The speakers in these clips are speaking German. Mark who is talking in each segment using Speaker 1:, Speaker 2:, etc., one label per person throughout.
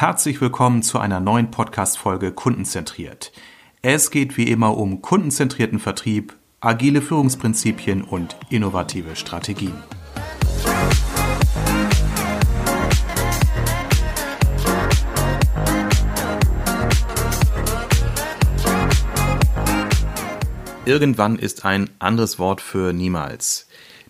Speaker 1: Herzlich willkommen zu einer neuen Podcast-Folge Kundenzentriert. Es geht wie immer um kundenzentrierten Vertrieb, agile Führungsprinzipien und innovative Strategien. Irgendwann ist ein anderes Wort für niemals.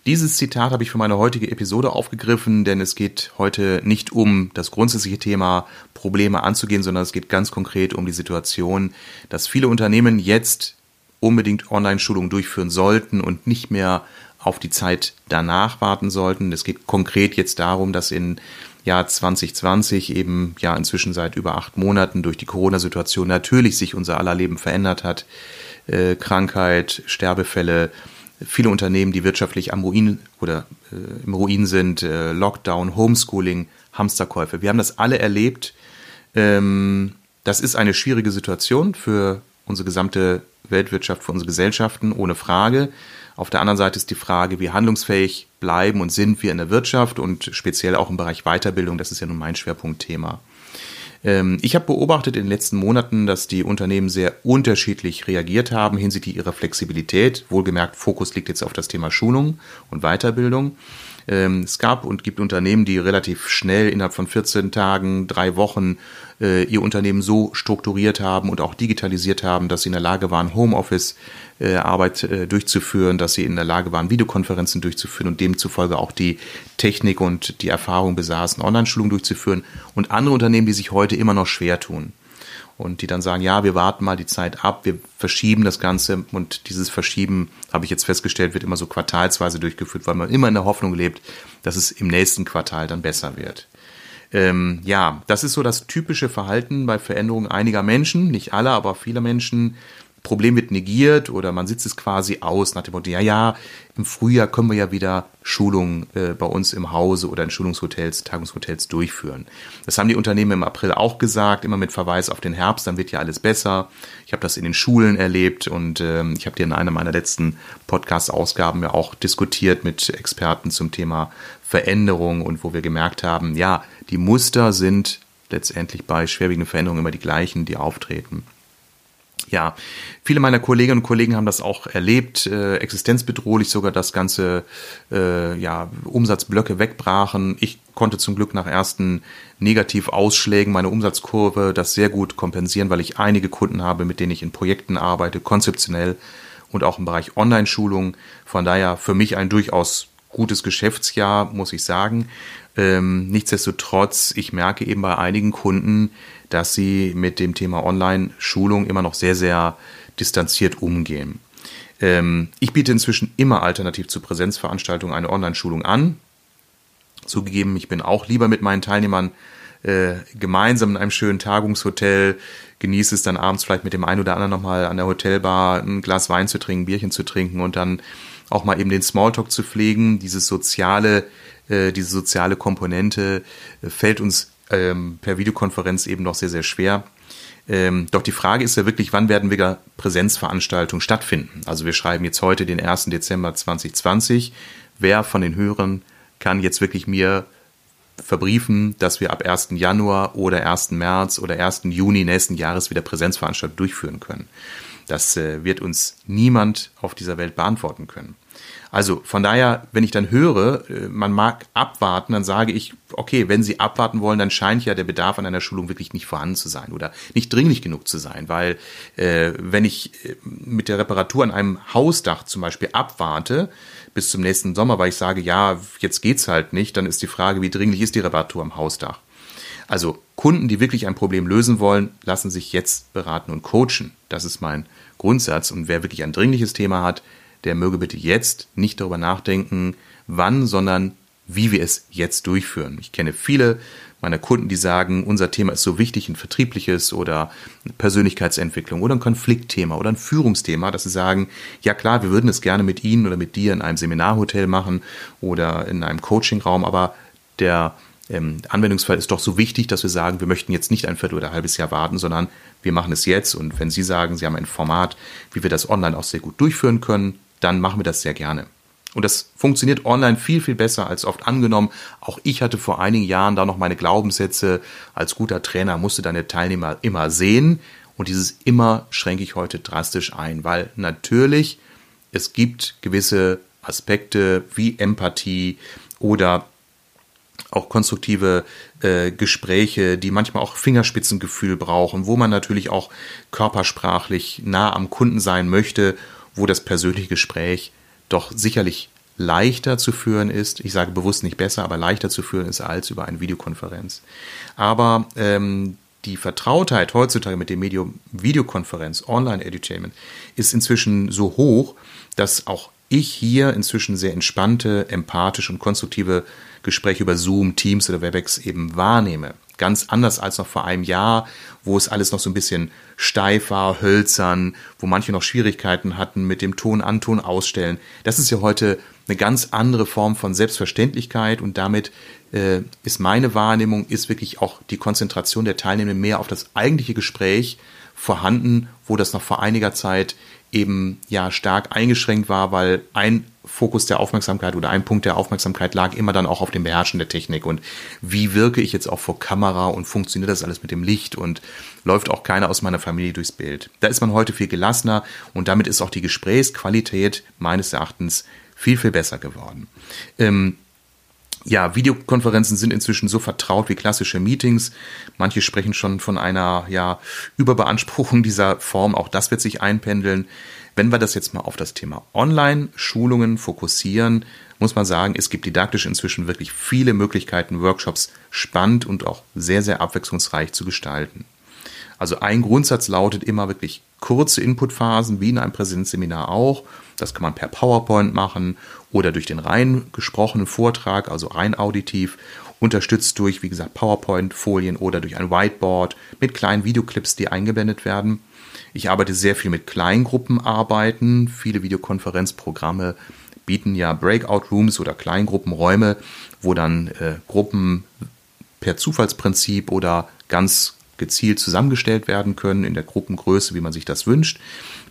Speaker 1: Dieses Zitat habe ich für meine heutige Episode aufgegriffen, denn es geht heute nicht um das grundsätzliche Thema Probleme anzugehen, sondern es geht ganz konkret um die Situation, dass viele Unternehmen jetzt unbedingt Online-Schulungen durchführen sollten und nicht mehr auf die Zeit danach warten sollten. Es geht konkret jetzt darum, dass in Jahr 2020 eben ja inzwischen seit über acht Monaten durch die Corona-Situation natürlich sich unser aller Leben verändert hat. Äh, Krankheit, Sterbefälle, viele Unternehmen, die wirtschaftlich am Ruin oder äh, im Ruin sind, äh, Lockdown, Homeschooling, Hamsterkäufe. Wir haben das alle erlebt. Ähm, das ist eine schwierige Situation für unsere gesamte Weltwirtschaft, für unsere Gesellschaften, ohne Frage. Auf der anderen Seite ist die Frage, wie handlungsfähig bleiben und sind wir in der Wirtschaft und speziell auch im Bereich Weiterbildung. Das ist ja nun mein Schwerpunktthema. Ähm, ich habe beobachtet in den letzten Monaten, dass die Unternehmen sehr unterschiedlich reagiert haben hinsichtlich ihrer Flexibilität. Wohlgemerkt, Fokus liegt jetzt auf das Thema Schulung und Weiterbildung. Ähm, es gab und gibt Unternehmen, die relativ schnell innerhalb von 14 Tagen, drei Wochen äh, ihr Unternehmen so strukturiert haben und auch digitalisiert haben, dass sie in der Lage waren, Homeoffice-Arbeit äh, äh, durchzuführen, dass sie in der Lage waren, Videokonferenzen durchzuführen und demzufolge auch die Technik und die Erfahrung besaßen, Online-Schulungen durchzuführen. Und andere Unternehmen, die sich heute immer noch schwer tun und die dann sagen, ja, wir warten mal die Zeit ab, wir verschieben das Ganze und dieses Verschieben, habe ich jetzt festgestellt, wird immer so quartalsweise durchgeführt, weil man immer in der Hoffnung lebt, dass es im nächsten Quartal dann besser wird. Ähm, ja, das ist so das typische Verhalten bei Veränderungen einiger Menschen, nicht aller, aber vieler Menschen. Problem wird negiert oder man sitzt es quasi aus nach dem Motto, ja, ja, im Frühjahr können wir ja wieder Schulungen äh, bei uns im Hause oder in Schulungshotels, Tagungshotels durchführen. Das haben die Unternehmen im April auch gesagt, immer mit Verweis auf den Herbst, dann wird ja alles besser. Ich habe das in den Schulen erlebt und ähm, ich habe dir in einer meiner letzten Podcast-Ausgaben ja auch diskutiert mit Experten zum Thema Veränderung und wo wir gemerkt haben, ja, die Muster sind letztendlich bei schwerwiegenden Veränderungen immer die gleichen, die auftreten. Ja, viele meiner Kolleginnen und Kollegen haben das auch erlebt, äh, existenzbedrohlich sogar, dass ganze äh, ja, Umsatzblöcke wegbrachen. Ich konnte zum Glück nach ersten Negativausschlägen meine Umsatzkurve das sehr gut kompensieren, weil ich einige Kunden habe, mit denen ich in Projekten arbeite, konzeptionell und auch im Bereich Online-Schulung. Von daher für mich ein durchaus gutes Geschäftsjahr, muss ich sagen. Ähm, nichtsdestotrotz, ich merke eben bei einigen Kunden, dass sie mit dem Thema Online-Schulung immer noch sehr, sehr distanziert umgehen. Ähm, ich biete inzwischen immer alternativ zu Präsenzveranstaltungen eine Online-Schulung an. Zugegeben, ich bin auch lieber mit meinen Teilnehmern äh, gemeinsam in einem schönen Tagungshotel, genieße es dann abends vielleicht mit dem einen oder anderen nochmal an der Hotelbar ein Glas Wein zu trinken, Bierchen zu trinken und dann auch mal eben den Smalltalk zu pflegen. Dieses soziale, äh, diese soziale Komponente äh, fällt uns ähm, per Videokonferenz eben noch sehr, sehr schwer. Ähm, doch die Frage ist ja wirklich, wann werden wieder Präsenzveranstaltungen stattfinden? Also wir schreiben jetzt heute den 1. Dezember 2020. Wer von den Hörern kann jetzt wirklich mir verbriefen, dass wir ab 1. Januar oder 1. März oder 1. Juni nächsten Jahres wieder Präsenzveranstaltungen durchführen können? Das äh, wird uns niemand auf dieser Welt beantworten können. Also von daher, wenn ich dann höre, äh, man mag abwarten, dann sage ich, okay, wenn Sie abwarten wollen, dann scheint ja der Bedarf an einer Schulung wirklich nicht vorhanden zu sein oder nicht dringlich genug zu sein, weil äh, wenn ich äh, mit der Reparatur an einem Hausdach zum Beispiel abwarte bis zum nächsten Sommer, weil ich sage, ja, jetzt geht's halt nicht, dann ist die Frage, wie dringlich ist die Reparatur am Hausdach? Also Kunden, die wirklich ein Problem lösen wollen, lassen sich jetzt beraten und coachen. Das ist mein Grundsatz. Und wer wirklich ein dringliches Thema hat, der möge bitte jetzt nicht darüber nachdenken, wann, sondern wie wir es jetzt durchführen. Ich kenne viele meiner Kunden, die sagen, unser Thema ist so wichtig, ein vertriebliches oder Persönlichkeitsentwicklung oder ein Konfliktthema oder ein Führungsthema, dass sie sagen, ja klar, wir würden es gerne mit Ihnen oder mit dir in einem Seminarhotel machen oder in einem Coachingraum, aber der ähm, Anwendungsfall ist doch so wichtig, dass wir sagen, wir möchten jetzt nicht ein Viertel oder ein halbes Jahr warten, sondern wir machen es jetzt. Und wenn Sie sagen, Sie haben ein Format, wie wir das online auch sehr gut durchführen können, dann machen wir das sehr gerne. Und das funktioniert online viel, viel besser als oft angenommen. Auch ich hatte vor einigen Jahren da noch meine Glaubenssätze. Als guter Trainer musste deine Teilnehmer immer sehen. Und dieses immer schränke ich heute drastisch ein, weil natürlich es gibt gewisse Aspekte wie Empathie oder auch konstruktive äh, Gespräche, die manchmal auch Fingerspitzengefühl brauchen, wo man natürlich auch körpersprachlich nah am Kunden sein möchte, wo das persönliche Gespräch doch sicherlich leichter zu führen ist. Ich sage bewusst nicht besser, aber leichter zu führen ist als über eine Videokonferenz. Aber ähm, die Vertrautheit heutzutage mit dem Medium Videokonferenz, Online-Edutainment, ist inzwischen so hoch, dass auch ich hier inzwischen sehr entspannte, empathische und konstruktive Gespräche über Zoom, Teams oder Webex eben wahrnehme. Ganz anders als noch vor einem Jahr, wo es alles noch so ein bisschen steif war, hölzern, wo manche noch Schwierigkeiten hatten mit dem Ton an, Ton ausstellen. Das ist ja heute eine ganz andere Form von Selbstverständlichkeit und damit äh, ist meine Wahrnehmung, ist wirklich auch die Konzentration der Teilnehmenden mehr auf das eigentliche Gespräch vorhanden, wo das noch vor einiger Zeit eben ja stark eingeschränkt war, weil ein Fokus der Aufmerksamkeit oder ein Punkt der Aufmerksamkeit lag immer dann auch auf dem Beherrschen der Technik und wie wirke ich jetzt auch vor Kamera und funktioniert das alles mit dem Licht und läuft auch keiner aus meiner Familie durchs Bild. Da ist man heute viel gelassener und damit ist auch die Gesprächsqualität meines Erachtens viel, viel besser geworden. Ähm, ja, Videokonferenzen sind inzwischen so vertraut wie klassische Meetings. Manche sprechen schon von einer ja, Überbeanspruchung dieser Form. Auch das wird sich einpendeln. Wenn wir das jetzt mal auf das Thema Online-Schulungen fokussieren, muss man sagen, es gibt didaktisch inzwischen wirklich viele Möglichkeiten, Workshops spannend und auch sehr, sehr abwechslungsreich zu gestalten. Also ein Grundsatz lautet immer wirklich kurze Inputphasen, wie in einem Präsenzseminar auch. Das kann man per PowerPoint machen oder durch den rein gesprochenen Vortrag, also rein auditiv, unterstützt durch, wie gesagt, PowerPoint-Folien oder durch ein Whiteboard mit kleinen Videoclips, die eingeblendet werden. Ich arbeite sehr viel mit Kleingruppenarbeiten. Viele Videokonferenzprogramme bieten ja Breakout-Rooms oder Kleingruppenräume, wo dann äh, Gruppen per Zufallsprinzip oder ganz gezielt zusammengestellt werden können in der Gruppengröße, wie man sich das wünscht.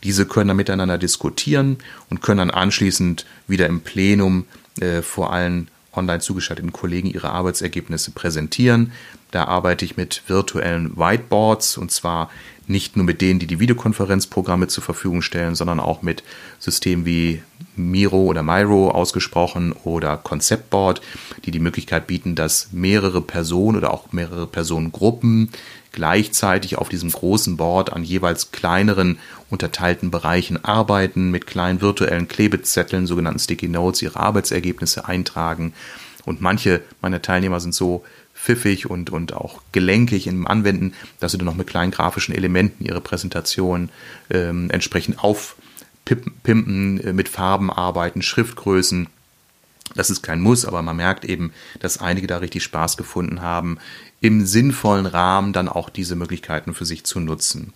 Speaker 1: Diese können dann miteinander diskutieren und können dann anschließend wieder im Plenum äh, vor allen online zugeschalteten Kollegen ihre Arbeitsergebnisse präsentieren. Da arbeite ich mit virtuellen Whiteboards und zwar nicht nur mit denen, die die Videokonferenzprogramme zur Verfügung stellen, sondern auch mit Systemen wie Miro oder Miro ausgesprochen oder Conceptboard, die die Möglichkeit bieten, dass mehrere Personen oder auch mehrere Personengruppen gleichzeitig auf diesem großen Board an jeweils kleineren unterteilten Bereichen arbeiten, mit kleinen virtuellen Klebezetteln, sogenannten Sticky Notes, ihre Arbeitsergebnisse eintragen. Und manche meiner Teilnehmer sind so pfiffig und, und auch gelenkig im Anwenden, dass sie dann noch mit kleinen grafischen Elementen ihre Präsentation ähm, entsprechend aufpimpen, äh, mit Farben arbeiten, Schriftgrößen. Das ist kein Muss, aber man merkt eben, dass einige da richtig Spaß gefunden haben, im sinnvollen Rahmen dann auch diese Möglichkeiten für sich zu nutzen.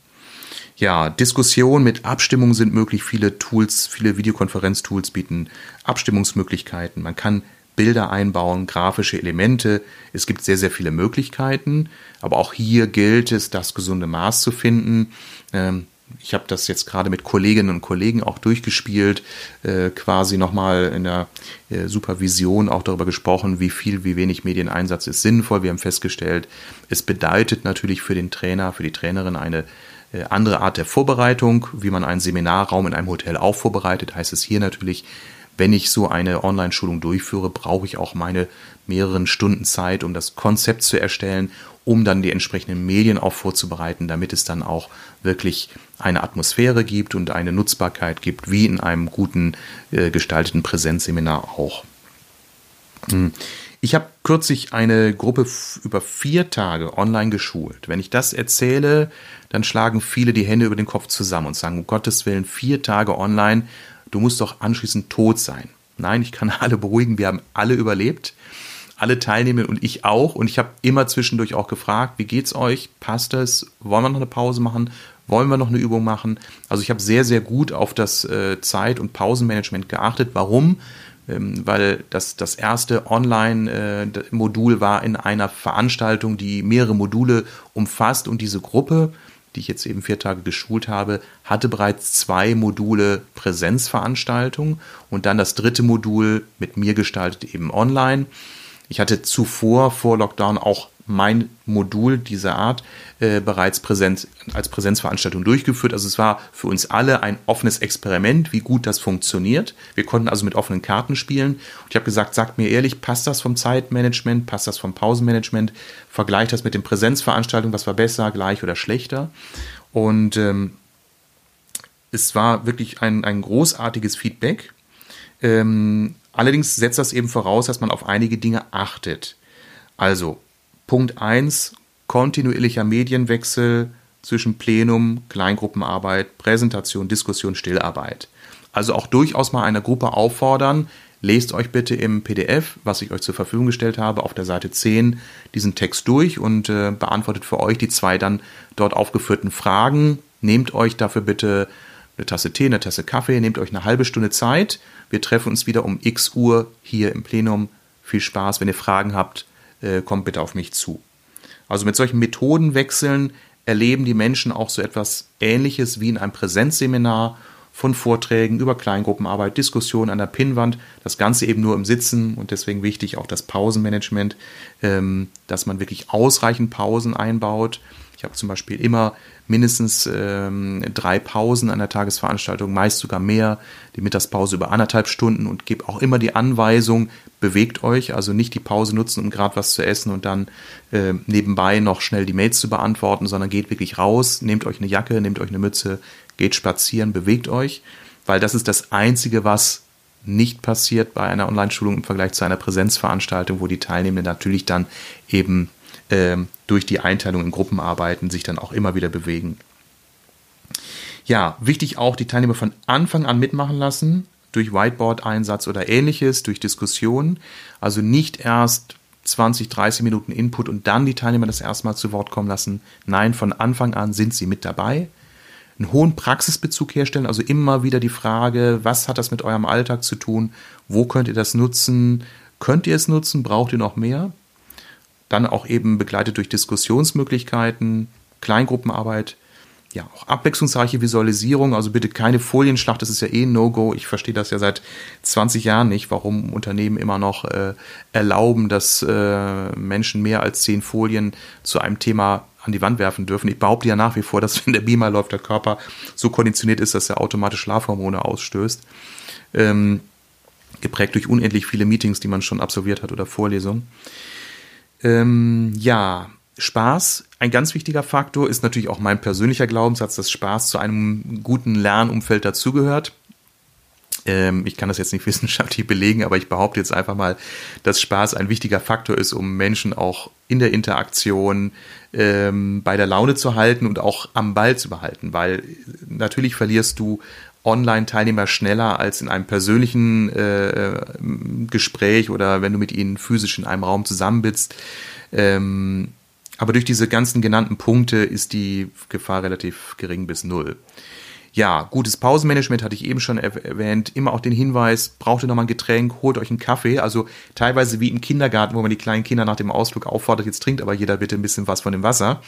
Speaker 1: Ja, Diskussionen mit Abstimmung sind möglich. Viele Tools, viele Videokonferenztools bieten Abstimmungsmöglichkeiten. Man kann Bilder einbauen, grafische Elemente. Es gibt sehr, sehr viele Möglichkeiten. Aber auch hier gilt es, das gesunde Maß zu finden. Ähm, ich habe das jetzt gerade mit Kolleginnen und Kollegen auch durchgespielt, äh, quasi nochmal in der äh, Supervision auch darüber gesprochen, wie viel, wie wenig Medieneinsatz ist sinnvoll. Wir haben festgestellt, es bedeutet natürlich für den Trainer, für die Trainerin eine äh, andere Art der Vorbereitung, wie man einen Seminarraum in einem Hotel auch vorbereitet, heißt es hier natürlich, wenn ich so eine Online-Schulung durchführe, brauche ich auch meine mehreren Stunden Zeit, um das Konzept zu erstellen um dann die entsprechenden Medien auch vorzubereiten, damit es dann auch wirklich eine Atmosphäre gibt und eine Nutzbarkeit gibt, wie in einem guten äh, gestalteten Präsenzseminar auch. Hm. Ich habe kürzlich eine Gruppe über vier Tage online geschult. Wenn ich das erzähle, dann schlagen viele die Hände über den Kopf zusammen und sagen, um Gottes Willen, vier Tage online, du musst doch anschließend tot sein. Nein, ich kann alle beruhigen, wir haben alle überlebt alle Teilnehmer und ich auch. Und ich habe immer zwischendurch auch gefragt, wie geht's euch? Passt es? Wollen wir noch eine Pause machen? Wollen wir noch eine Übung machen? Also ich habe sehr, sehr gut auf das äh, Zeit- und Pausenmanagement geachtet. Warum? Ähm, weil das, das erste Online-Modul äh, war in einer Veranstaltung, die mehrere Module umfasst und diese Gruppe die ich jetzt eben vier Tage geschult habe, hatte bereits zwei Module Präsenzveranstaltung und dann das dritte Modul mit mir gestaltet eben online. Ich hatte zuvor vor Lockdown auch mein Modul dieser Art äh, bereits Präsenz, als Präsenzveranstaltung durchgeführt. Also es war für uns alle ein offenes Experiment, wie gut das funktioniert. Wir konnten also mit offenen Karten spielen. Und ich habe gesagt, sagt mir ehrlich, passt das vom Zeitmanagement, passt das vom Pausenmanagement, vergleicht das mit den Präsenzveranstaltungen, was war besser, gleich oder schlechter. Und ähm, es war wirklich ein, ein großartiges Feedback. Ähm, allerdings setzt das eben voraus, dass man auf einige Dinge achtet. Also Punkt 1, kontinuierlicher Medienwechsel zwischen Plenum, Kleingruppenarbeit, Präsentation, Diskussion, Stillarbeit. Also auch durchaus mal einer Gruppe auffordern, lest euch bitte im PDF, was ich euch zur Verfügung gestellt habe, auf der Seite 10 diesen Text durch und äh, beantwortet für euch die zwei dann dort aufgeführten Fragen. Nehmt euch dafür bitte eine Tasse Tee, eine Tasse Kaffee, nehmt euch eine halbe Stunde Zeit. Wir treffen uns wieder um x Uhr hier im Plenum. Viel Spaß. Wenn ihr Fragen habt, äh, kommt bitte auf mich zu. Also mit solchen Methodenwechseln erleben die Menschen auch so etwas Ähnliches wie in einem Präsenzseminar von Vorträgen über Kleingruppenarbeit, Diskussionen an der Pinnwand, das Ganze eben nur im Sitzen und deswegen wichtig auch das Pausenmanagement, ähm, dass man wirklich ausreichend Pausen einbaut. Ich habe zum Beispiel immer mindestens ähm, drei Pausen an der Tagesveranstaltung, meist sogar mehr, die Mittagspause über anderthalb Stunden und gebe auch immer die Anweisung, bewegt euch, also nicht die Pause nutzen, um gerade was zu essen und dann äh, nebenbei noch schnell die Mails zu beantworten, sondern geht wirklich raus, nehmt euch eine Jacke, nehmt euch eine Mütze, geht spazieren, bewegt euch, weil das ist das Einzige, was nicht passiert bei einer Online-Schulung im Vergleich zu einer Präsenzveranstaltung, wo die Teilnehmenden natürlich dann eben äh, durch die Einteilung in Gruppenarbeiten sich dann auch immer wieder bewegen. Ja, wichtig auch, die Teilnehmer von Anfang an mitmachen lassen, durch Whiteboard-Einsatz oder ähnliches, durch Diskussionen. Also nicht erst 20, 30 Minuten Input und dann die Teilnehmer das erste Mal zu Wort kommen lassen. Nein, von Anfang an sind sie mit dabei. Einen hohen Praxisbezug herstellen, also immer wieder die Frage, was hat das mit eurem Alltag zu tun? Wo könnt ihr das nutzen? Könnt ihr es nutzen? Braucht ihr noch mehr? Dann auch eben begleitet durch Diskussionsmöglichkeiten, Kleingruppenarbeit, ja, auch abwechslungsreiche Visualisierung, also bitte keine Folienschlacht, das ist ja eh ein No-Go. Ich verstehe das ja seit 20 Jahren nicht, warum Unternehmen immer noch äh, erlauben, dass äh, Menschen mehr als zehn Folien zu einem Thema an die Wand werfen dürfen. Ich behaupte ja nach wie vor, dass wenn der Beamer läuft, der Körper so konditioniert ist, dass er automatisch Schlafhormone ausstößt. Ähm, geprägt durch unendlich viele Meetings, die man schon absolviert hat oder Vorlesungen. Ähm, ja, Spaß, ein ganz wichtiger Faktor, ist natürlich auch mein persönlicher Glaubenssatz, dass Spaß zu einem guten Lernumfeld dazugehört. Ähm, ich kann das jetzt nicht wissenschaftlich belegen, aber ich behaupte jetzt einfach mal, dass Spaß ein wichtiger Faktor ist, um Menschen auch in der Interaktion ähm, bei der Laune zu halten und auch am Ball zu behalten, weil natürlich verlierst du Online-Teilnehmer schneller als in einem persönlichen äh, Gespräch oder wenn du mit ihnen physisch in einem Raum zusammen bist. Ähm, aber durch diese ganzen genannten Punkte ist die Gefahr relativ gering bis null. Ja, gutes Pausenmanagement hatte ich eben schon erwähnt. Immer auch den Hinweis, braucht ihr nochmal ein Getränk, holt euch einen Kaffee. Also teilweise wie im Kindergarten, wo man die kleinen Kinder nach dem Ausflug auffordert, jetzt trinkt aber jeder bitte ein bisschen was von dem Wasser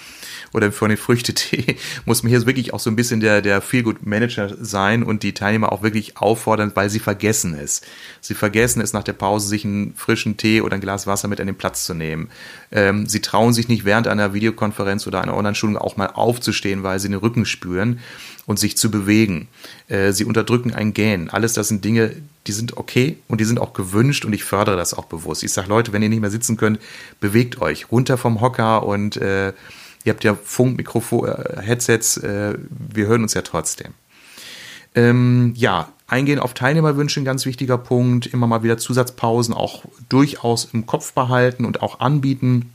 Speaker 1: oder von den Früchtetee. Muss man hier wirklich auch so ein bisschen der, der Feel-Good-Manager sein und die Teilnehmer auch wirklich auffordern, weil sie vergessen es. Sie vergessen es nach der Pause, sich einen frischen Tee oder ein Glas Wasser mit an den Platz zu nehmen. Ähm, sie trauen sich nicht während einer Videokonferenz oder einer Online-Schulung auch mal aufzustehen, weil sie den Rücken spüren und sich zu bewegen. Äh, sie unterdrücken ein Gähnen. Alles das sind Dinge, die sind okay und die sind auch gewünscht und ich fördere das auch bewusst. Ich sage, Leute, wenn ihr nicht mehr sitzen könnt, bewegt euch runter vom Hocker und äh, ihr habt ja Funk, Mikrofon, äh, Headsets, äh, wir hören uns ja trotzdem. Ähm, ja, eingehen auf Teilnehmerwünsche, ein ganz wichtiger Punkt. Immer mal wieder Zusatzpausen auch durchaus im Kopf behalten und auch anbieten.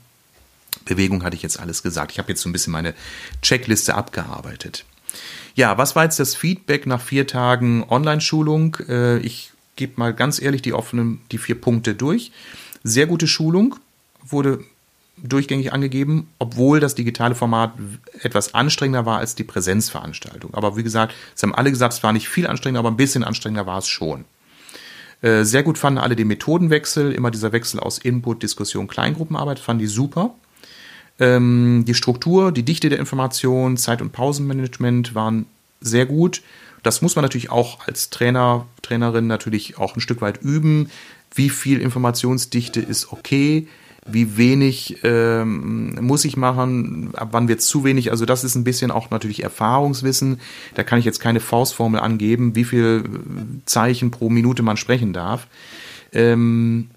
Speaker 1: Bewegung hatte ich jetzt alles gesagt. Ich habe jetzt so ein bisschen meine Checkliste abgearbeitet. Ja, was war jetzt das Feedback nach vier Tagen Online-Schulung? Äh, ich gebe mal ganz ehrlich die offenen, die vier Punkte durch. Sehr gute Schulung, wurde durchgängig angegeben, obwohl das digitale Format etwas anstrengender war als die Präsenzveranstaltung. Aber wie gesagt, es haben alle gesagt, es war nicht viel anstrengender, aber ein bisschen anstrengender war es schon. Äh, sehr gut fanden alle den Methodenwechsel, immer dieser Wechsel aus Input, Diskussion, Kleingruppenarbeit, fanden die super. Ähm, die Struktur, die Dichte der Information, Zeit- und Pausenmanagement waren sehr gut. Das muss man natürlich auch als Trainer, Trainerin natürlich auch ein Stück weit üben. Wie viel Informationsdichte ist okay? Wie wenig ähm, muss ich machen? Ab wann wird zu wenig? Also das ist ein bisschen auch natürlich Erfahrungswissen. Da kann ich jetzt keine Faustformel angeben, wie viel Zeichen pro Minute man sprechen darf. Ähm,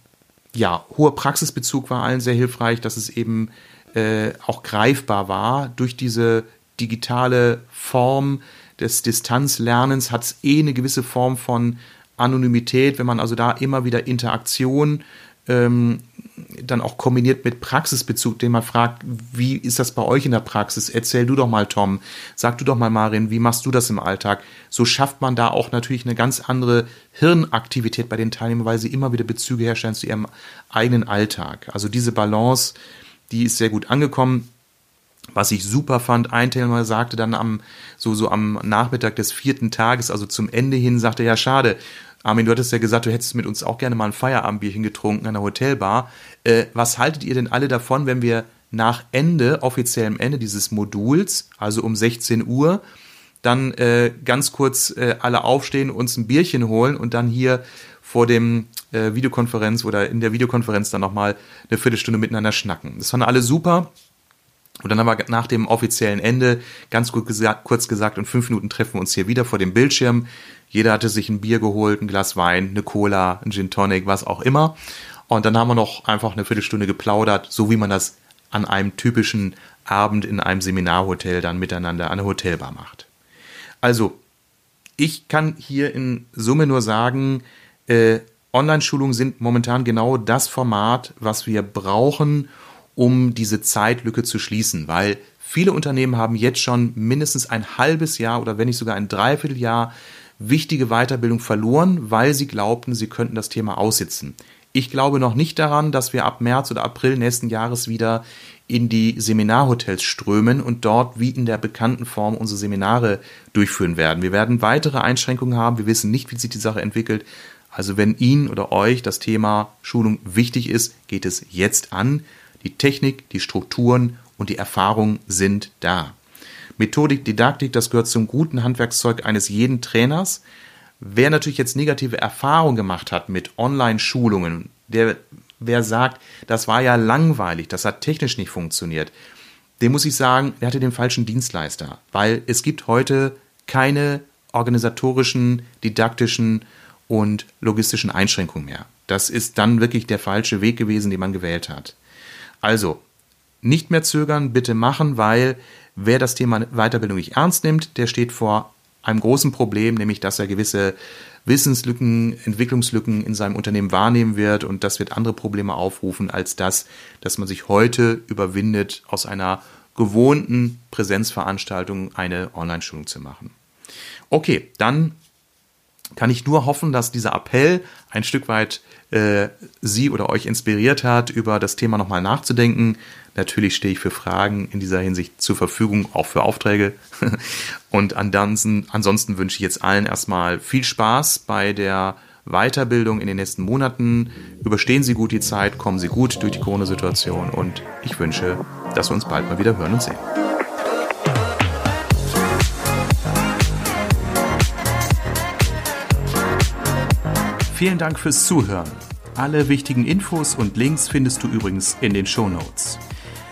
Speaker 1: ja, hoher Praxisbezug war allen sehr hilfreich, dass es eben äh, auch greifbar war durch diese digitale Form des Distanzlernens hat es eh eine gewisse Form von Anonymität, wenn man also da immer wieder Interaktion ähm, dann auch kombiniert mit Praxisbezug, den man fragt, wie ist das bei euch in der Praxis? Erzähl du doch mal, Tom. Sag du doch mal, Marin, wie machst du das im Alltag? So schafft man da auch natürlich eine ganz andere Hirnaktivität bei den Teilnehmern, weil sie immer wieder Bezüge herstellen zu ihrem eigenen Alltag. Also diese Balance, die ist sehr gut angekommen. Was ich super fand, ein Teilnehmer sagte dann am, so, so am Nachmittag des vierten Tages, also zum Ende hin, sagte, ja, schade, Armin, du hattest ja gesagt, du hättest mit uns auch gerne mal ein Feierabendbierchen getrunken an der Hotelbar. Äh, was haltet ihr denn alle davon, wenn wir nach Ende, offiziellem Ende dieses Moduls, also um 16 Uhr, dann äh, ganz kurz äh, alle aufstehen, uns ein Bierchen holen und dann hier vor dem äh, Videokonferenz oder in der Videokonferenz dann nochmal eine Viertelstunde miteinander schnacken. Das fanden alle super. Und dann haben wir nach dem offiziellen Ende ganz gut gesagt, kurz gesagt, in fünf Minuten treffen wir uns hier wieder vor dem Bildschirm. Jeder hatte sich ein Bier geholt, ein Glas Wein, eine Cola, ein Gin Tonic, was auch immer. Und dann haben wir noch einfach eine Viertelstunde geplaudert, so wie man das an einem typischen Abend in einem Seminarhotel dann miteinander an der Hotelbar macht. Also, ich kann hier in Summe nur sagen, äh, Online-Schulungen sind momentan genau das Format, was wir brauchen, um diese Zeitlücke zu schließen, weil viele Unternehmen haben jetzt schon mindestens ein halbes Jahr oder wenn nicht sogar ein Dreivierteljahr wichtige Weiterbildung verloren, weil sie glaubten, sie könnten das Thema aussitzen. Ich glaube noch nicht daran, dass wir ab März oder April nächsten Jahres wieder in die Seminarhotels strömen und dort wie in der bekannten Form unsere Seminare durchführen werden. Wir werden weitere Einschränkungen haben. Wir wissen nicht, wie sich die Sache entwickelt. Also wenn Ihnen oder euch das Thema Schulung wichtig ist, geht es jetzt an. Die Technik, die Strukturen und die Erfahrung sind da. Methodik, Didaktik, das gehört zum guten Handwerkszeug eines jeden Trainers. Wer natürlich jetzt negative Erfahrungen gemacht hat mit Online-Schulungen, der, wer sagt, das war ja langweilig, das hat technisch nicht funktioniert, dem muss ich sagen, er hatte den falschen Dienstleister, weil es gibt heute keine organisatorischen, didaktischen und logistischen Einschränkungen mehr. Das ist dann wirklich der falsche Weg gewesen, den man gewählt hat. Also, nicht mehr zögern, bitte machen, weil wer das Thema Weiterbildung nicht ernst nimmt, der steht vor einem großen Problem, nämlich dass er gewisse Wissenslücken, Entwicklungslücken in seinem Unternehmen wahrnehmen wird und das wird andere Probleme aufrufen als das, dass man sich heute überwindet, aus einer gewohnten Präsenzveranstaltung eine Online-Schulung zu machen. Okay, dann kann ich nur hoffen, dass dieser Appell ein Stück weit äh, Sie oder euch inspiriert hat, über das Thema nochmal nachzudenken. Natürlich stehe ich für Fragen in dieser Hinsicht zur Verfügung, auch für Aufträge. Und ansonsten, ansonsten wünsche ich jetzt allen erstmal viel Spaß bei der Weiterbildung in den nächsten Monaten. Überstehen Sie gut die Zeit, kommen Sie gut durch die Corona-Situation und ich wünsche, dass wir uns bald mal wieder hören und sehen. Vielen Dank fürs Zuhören. Alle wichtigen Infos und Links findest du übrigens in den Show Notes.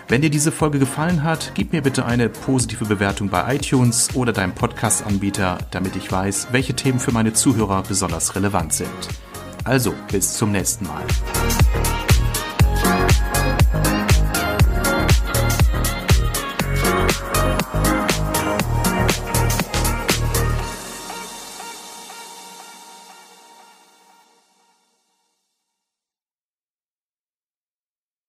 Speaker 1: Wenn dir diese Folge gefallen hat, gib mir bitte eine positive Bewertung bei iTunes oder deinem Podcast-Anbieter, damit ich weiß, welche Themen für meine Zuhörer besonders relevant sind. Also, bis zum nächsten Mal.